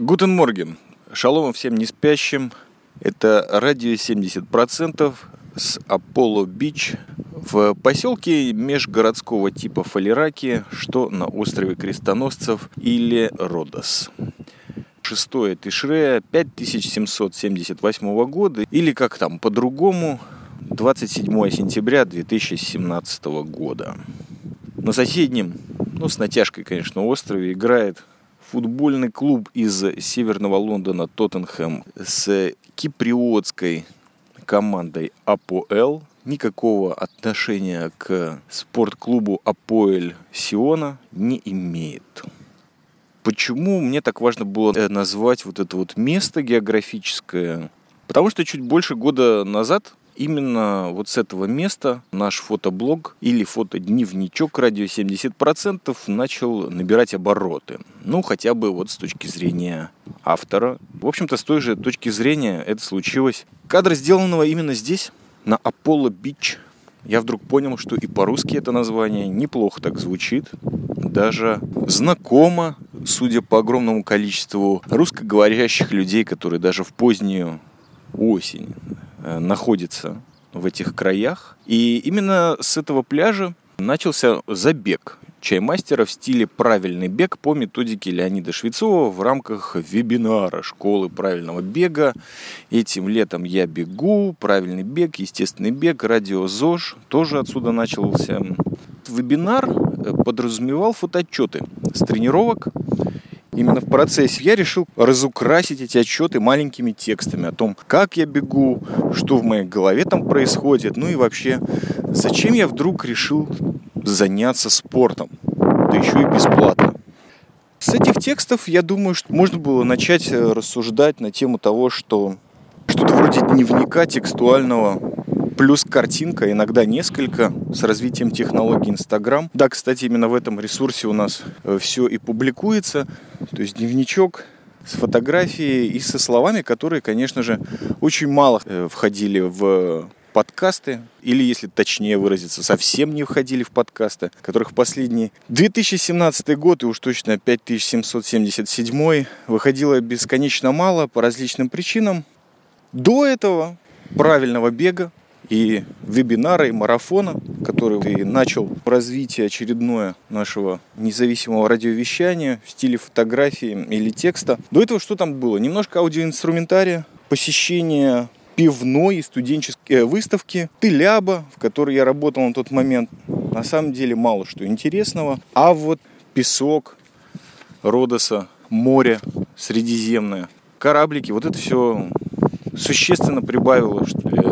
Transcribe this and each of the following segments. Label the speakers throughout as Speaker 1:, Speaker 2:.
Speaker 1: Guten Morgen. Шалом всем не спящим. Это радио 70% с Аполло Бич в поселке межгородского типа Фалераки, что на острове Крестоносцев или Родос. 6 Тишрея 5778 года, или как там по-другому, 27 сентября 2017 года. На соседнем, ну с натяжкой, конечно, острове играет футбольный клуб из северного Лондона Тоттенхэм с киприотской командой АПОЛ никакого отношения к спортклубу Апоэль Сиона не имеет. Почему мне так важно было назвать вот это вот место географическое? Потому что чуть больше года назад именно вот с этого места наш фотоблог или фотодневничок радио 70% начал набирать обороты. Ну, хотя бы вот с точки зрения автора. В общем-то, с той же точки зрения это случилось. Кадр сделанного именно здесь, на Аполло Бич, я вдруг понял, что и по-русски это название неплохо так звучит. Даже знакомо, судя по огромному количеству русскоговорящих людей, которые даже в позднюю осень Э, находится в этих краях. И именно с этого пляжа начался забег чаймастера в стиле «Правильный бег» по методике Леонида Швецова в рамках вебинара школы правильного бега. Этим летом я бегу, правильный бег, естественный бег, радио ЗОЖ тоже отсюда начался. Вебинар э, подразумевал фотоотчеты с тренировок, именно в процессе, я решил разукрасить эти отчеты маленькими текстами о том, как я бегу, что в моей голове там происходит, ну и вообще, зачем я вдруг решил заняться спортом, да еще и бесплатно. С этих текстов, я думаю, что можно было начать э, рассуждать на тему того, что что-то вроде дневника текстуального плюс картинка, иногда несколько, с развитием технологий Инстаграм. Да, кстати, именно в этом ресурсе у нас э, все и публикуется. То есть дневничок с фотографией и со словами, которые, конечно же, очень мало э, входили в подкасты, или, если точнее выразиться, совсем не входили в подкасты, которых в последний 2017 год и уж точно 5777 выходило бесконечно мало по различным причинам. До этого правильного бега и вебинара, и марафона, который начал развитие очередное нашего независимого радиовещания в стиле фотографии или текста. До этого что там было? Немножко аудиоинструментария, посещение пивной и студенческой э, выставки Тыляба, в которой я работал на тот момент. На самом деле мало что интересного. А вот песок Родоса, море Средиземное, кораблики, вот это все существенно прибавило что ли,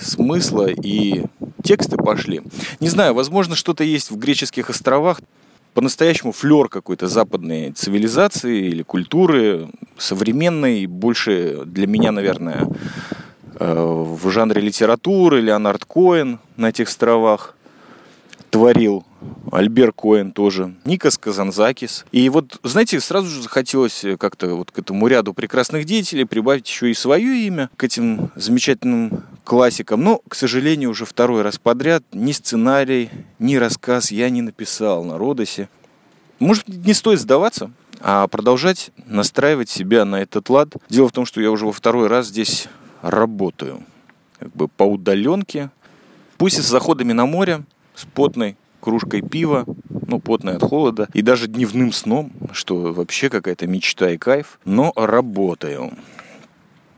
Speaker 1: смысла и тексты пошли. Не знаю, возможно, что-то есть в греческих островах, по-настоящему флер какой-то западной цивилизации или культуры, современной, больше для меня, наверное, э, в жанре литературы, Леонард Коэн на этих островах творил Альбер Коэн тоже, Никас Казанзакис. И вот, знаете, сразу же захотелось как-то вот к этому ряду прекрасных деятелей прибавить еще и свое имя к этим замечательным классикам. Но, к сожалению, уже второй раз подряд ни сценарий, ни рассказ я не написал на Родосе. Может, не стоит сдаваться, а продолжать настраивать себя на этот лад. Дело в том, что я уже во второй раз здесь работаю. Как бы по удаленке. Пусть и с заходами на море, с потной кружкой пива, ну, потной от холода, и даже дневным сном, что вообще какая-то мечта и кайф, но работаю.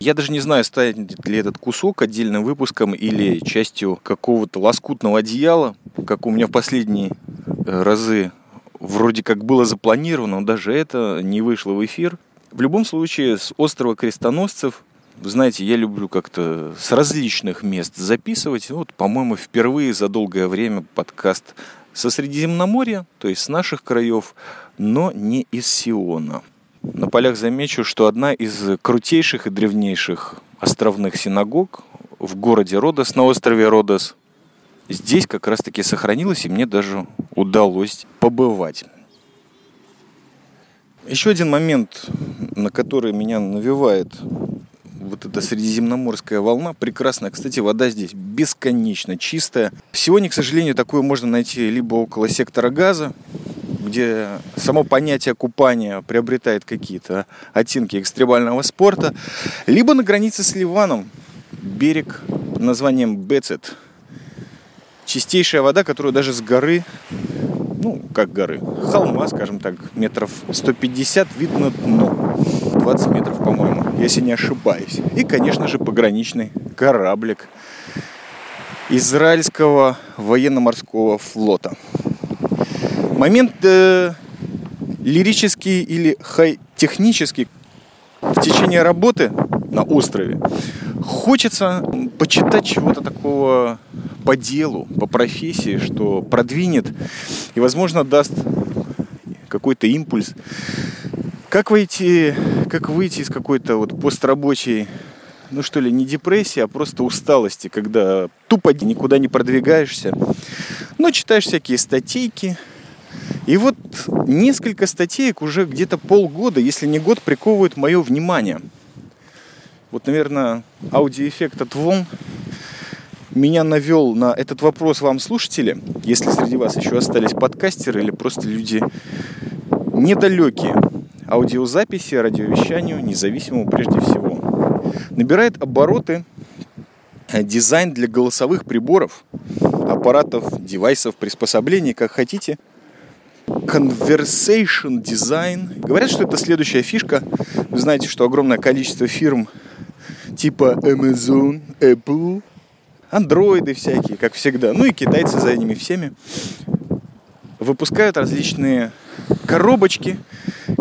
Speaker 1: Я даже не знаю, станет ли этот кусок отдельным выпуском или частью какого-то лоскутного одеяла, как у меня в последние э, разы вроде как было запланировано, но даже это не вышло в эфир. В любом случае, с острова Крестоносцев знаете, я люблю как-то с различных мест записывать. Вот, по-моему, впервые за долгое время подкаст со Средиземноморья, то есть с наших краев, но не из Сиона. На полях замечу, что одна из крутейших и древнейших островных синагог в городе Родос, на острове Родос, здесь как раз-таки сохранилась, и мне даже удалось побывать. Еще один момент, на который меня навевает вот эта средиземноморская волна прекрасная. Кстати, вода здесь бесконечно чистая. Сегодня, к сожалению, такое можно найти либо около сектора газа, где само понятие купания приобретает какие-то оттенки экстремального спорта, либо на границе с Ливаном, берег под названием Бецет. Чистейшая вода, которую даже с горы, ну, как горы, холма, скажем так, метров 150 видно дно. 20 метров, по-моему, если не ошибаюсь. И, конечно же, пограничный кораблик израильского военно-морского флота. Момент э, лирический или хай-технический в течение работы на острове хочется почитать чего-то такого по делу, по профессии, что продвинет и, возможно, даст какой-то импульс. Как выйти, как выйти из какой-то вот пострабочей, ну что ли, не депрессии, а просто усталости, когда тупо никуда не продвигаешься, но читаешь всякие статейки, и вот несколько статеек уже где-то полгода, если не год, приковывают мое внимание. Вот, наверное, аудиоэффект от волн меня навел на этот вопрос вам, слушатели, если среди вас еще остались подкастеры или просто люди недалекие аудиозаписи, радиовещанию, независимому прежде всего. Набирает обороты э, дизайн для голосовых приборов, аппаратов, девайсов, приспособлений, как хотите. Conversation Design. Говорят, что это следующая фишка. Вы знаете, что огромное количество фирм типа Amazon, Apple, андроиды всякие, как всегда, ну и китайцы за ними всеми, выпускают различные коробочки,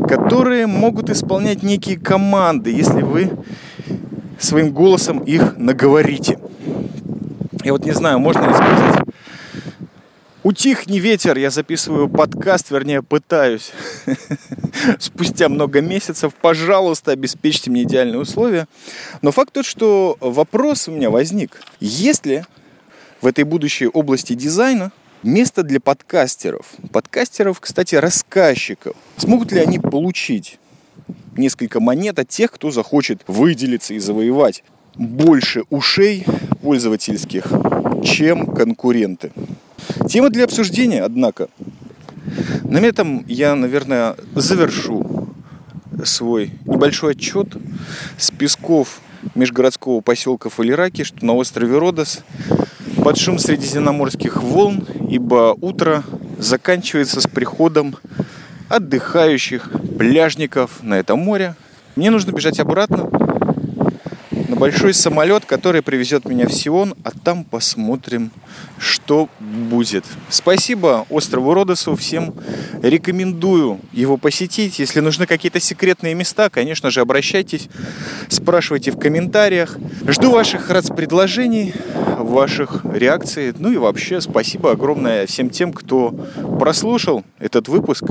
Speaker 1: которые могут исполнять некие команды, если вы своим голосом их наговорите. Я вот не знаю, можно ли сказать Утихни ветер, я записываю подкаст, вернее пытаюсь. Спустя много месяцев, пожалуйста, обеспечьте мне идеальные условия. Но факт тот, что вопрос у меня возник. Есть ли в этой будущей области дизайна место для подкастеров? Подкастеров, кстати, рассказчиков. Смогут ли они получить несколько монет от тех, кто захочет выделиться и завоевать больше ушей пользовательских, чем конкуренты? Тема для обсуждения, однако. На этом я, наверное, завершу свой небольшой отчет с песков межгородского поселка Фалираки, что на острове Родос, под шум средиземноморских волн, ибо утро заканчивается с приходом отдыхающих пляжников на это море. Мне нужно бежать обратно, большой самолет, который привезет меня в Сион, а там посмотрим, что будет. Спасибо острову Родосу, всем рекомендую его посетить. Если нужны какие-то секретные места, конечно же, обращайтесь, спрашивайте в комментариях. Жду ваших предложений, ваших реакций. Ну и вообще спасибо огромное всем тем, кто прослушал этот выпуск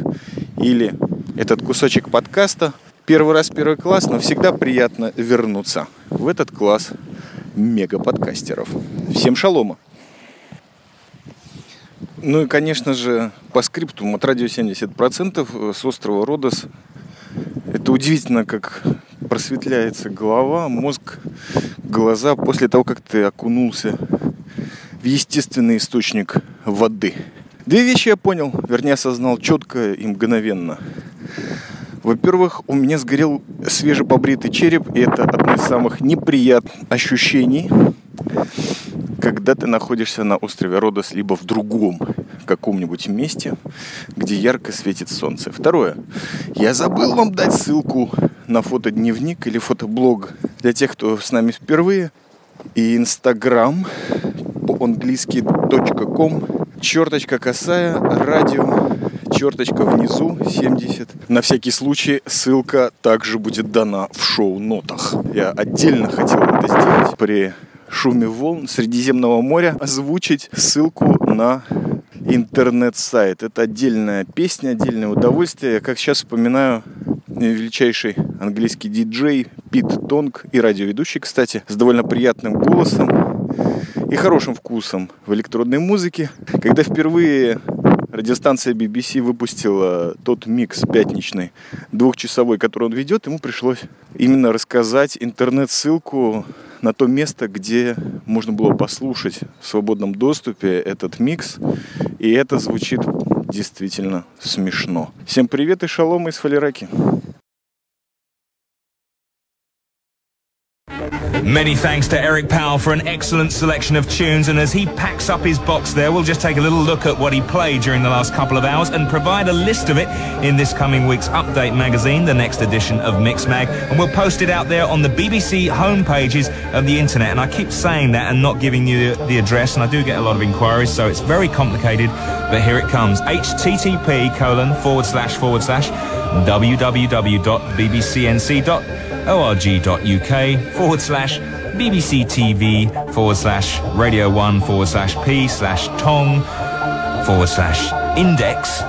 Speaker 1: или этот кусочек подкаста. Первый раз первый класс, но всегда приятно вернуться в этот класс мега-подкастеров. Всем шалома! Ну и, конечно же, по скрипту от радио 70% с острова Родос. Это удивительно, как просветляется голова, мозг, глаза после того, как ты окунулся в естественный источник воды. Две вещи я понял, вернее осознал четко и мгновенно. Во-первых, у меня сгорел свежепобритый череп, и это одно из самых неприятных ощущений, когда ты находишься на острове Родос, либо в другом каком-нибудь месте, где ярко светит солнце. Второе. Я забыл вам дать ссылку на фотодневник или фотоблог для тех, кто с нами впервые. И Инстаграм по-английски .com, черточка косая, радио черточка внизу 70. На всякий случай ссылка также будет дана в шоу-нотах. Я отдельно хотел это сделать при шуме волн Средиземного моря, озвучить ссылку на интернет-сайт. Это отдельная песня, отдельное удовольствие. Как сейчас вспоминаю, величайший английский диджей Пит Тонг и радиоведущий, кстати, с довольно приятным голосом и хорошим вкусом в электронной музыке. Когда впервые радиостанция BBC выпустила тот микс пятничный, двухчасовой, который он ведет, ему пришлось именно рассказать интернет-ссылку на то место, где можно было послушать в свободном доступе этот микс. И это звучит действительно смешно. Всем привет и шалом из Фалераки.
Speaker 2: Many thanks to Eric Powell for an excellent selection of tunes. And as he packs up his box there, we'll just take a little look at what he played during the last couple of hours and provide a list of it in this coming week's Update magazine, the next edition of Mixmag. And we'll post it out there on the BBC homepages of the internet. And I keep saying that and not giving you the address. And I do get a lot of inquiries, so it's very complicated. But here it comes. http colon forward slash forward slash www.bbcnc.com org.uk forward slash BBC TV forward slash Radio 1 forward slash P slash Tong forward slash index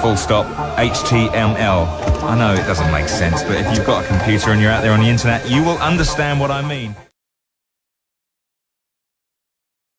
Speaker 2: full stop HTML. I know it doesn't make sense, but if you've got a computer and you're out there on the internet, you will understand what I mean.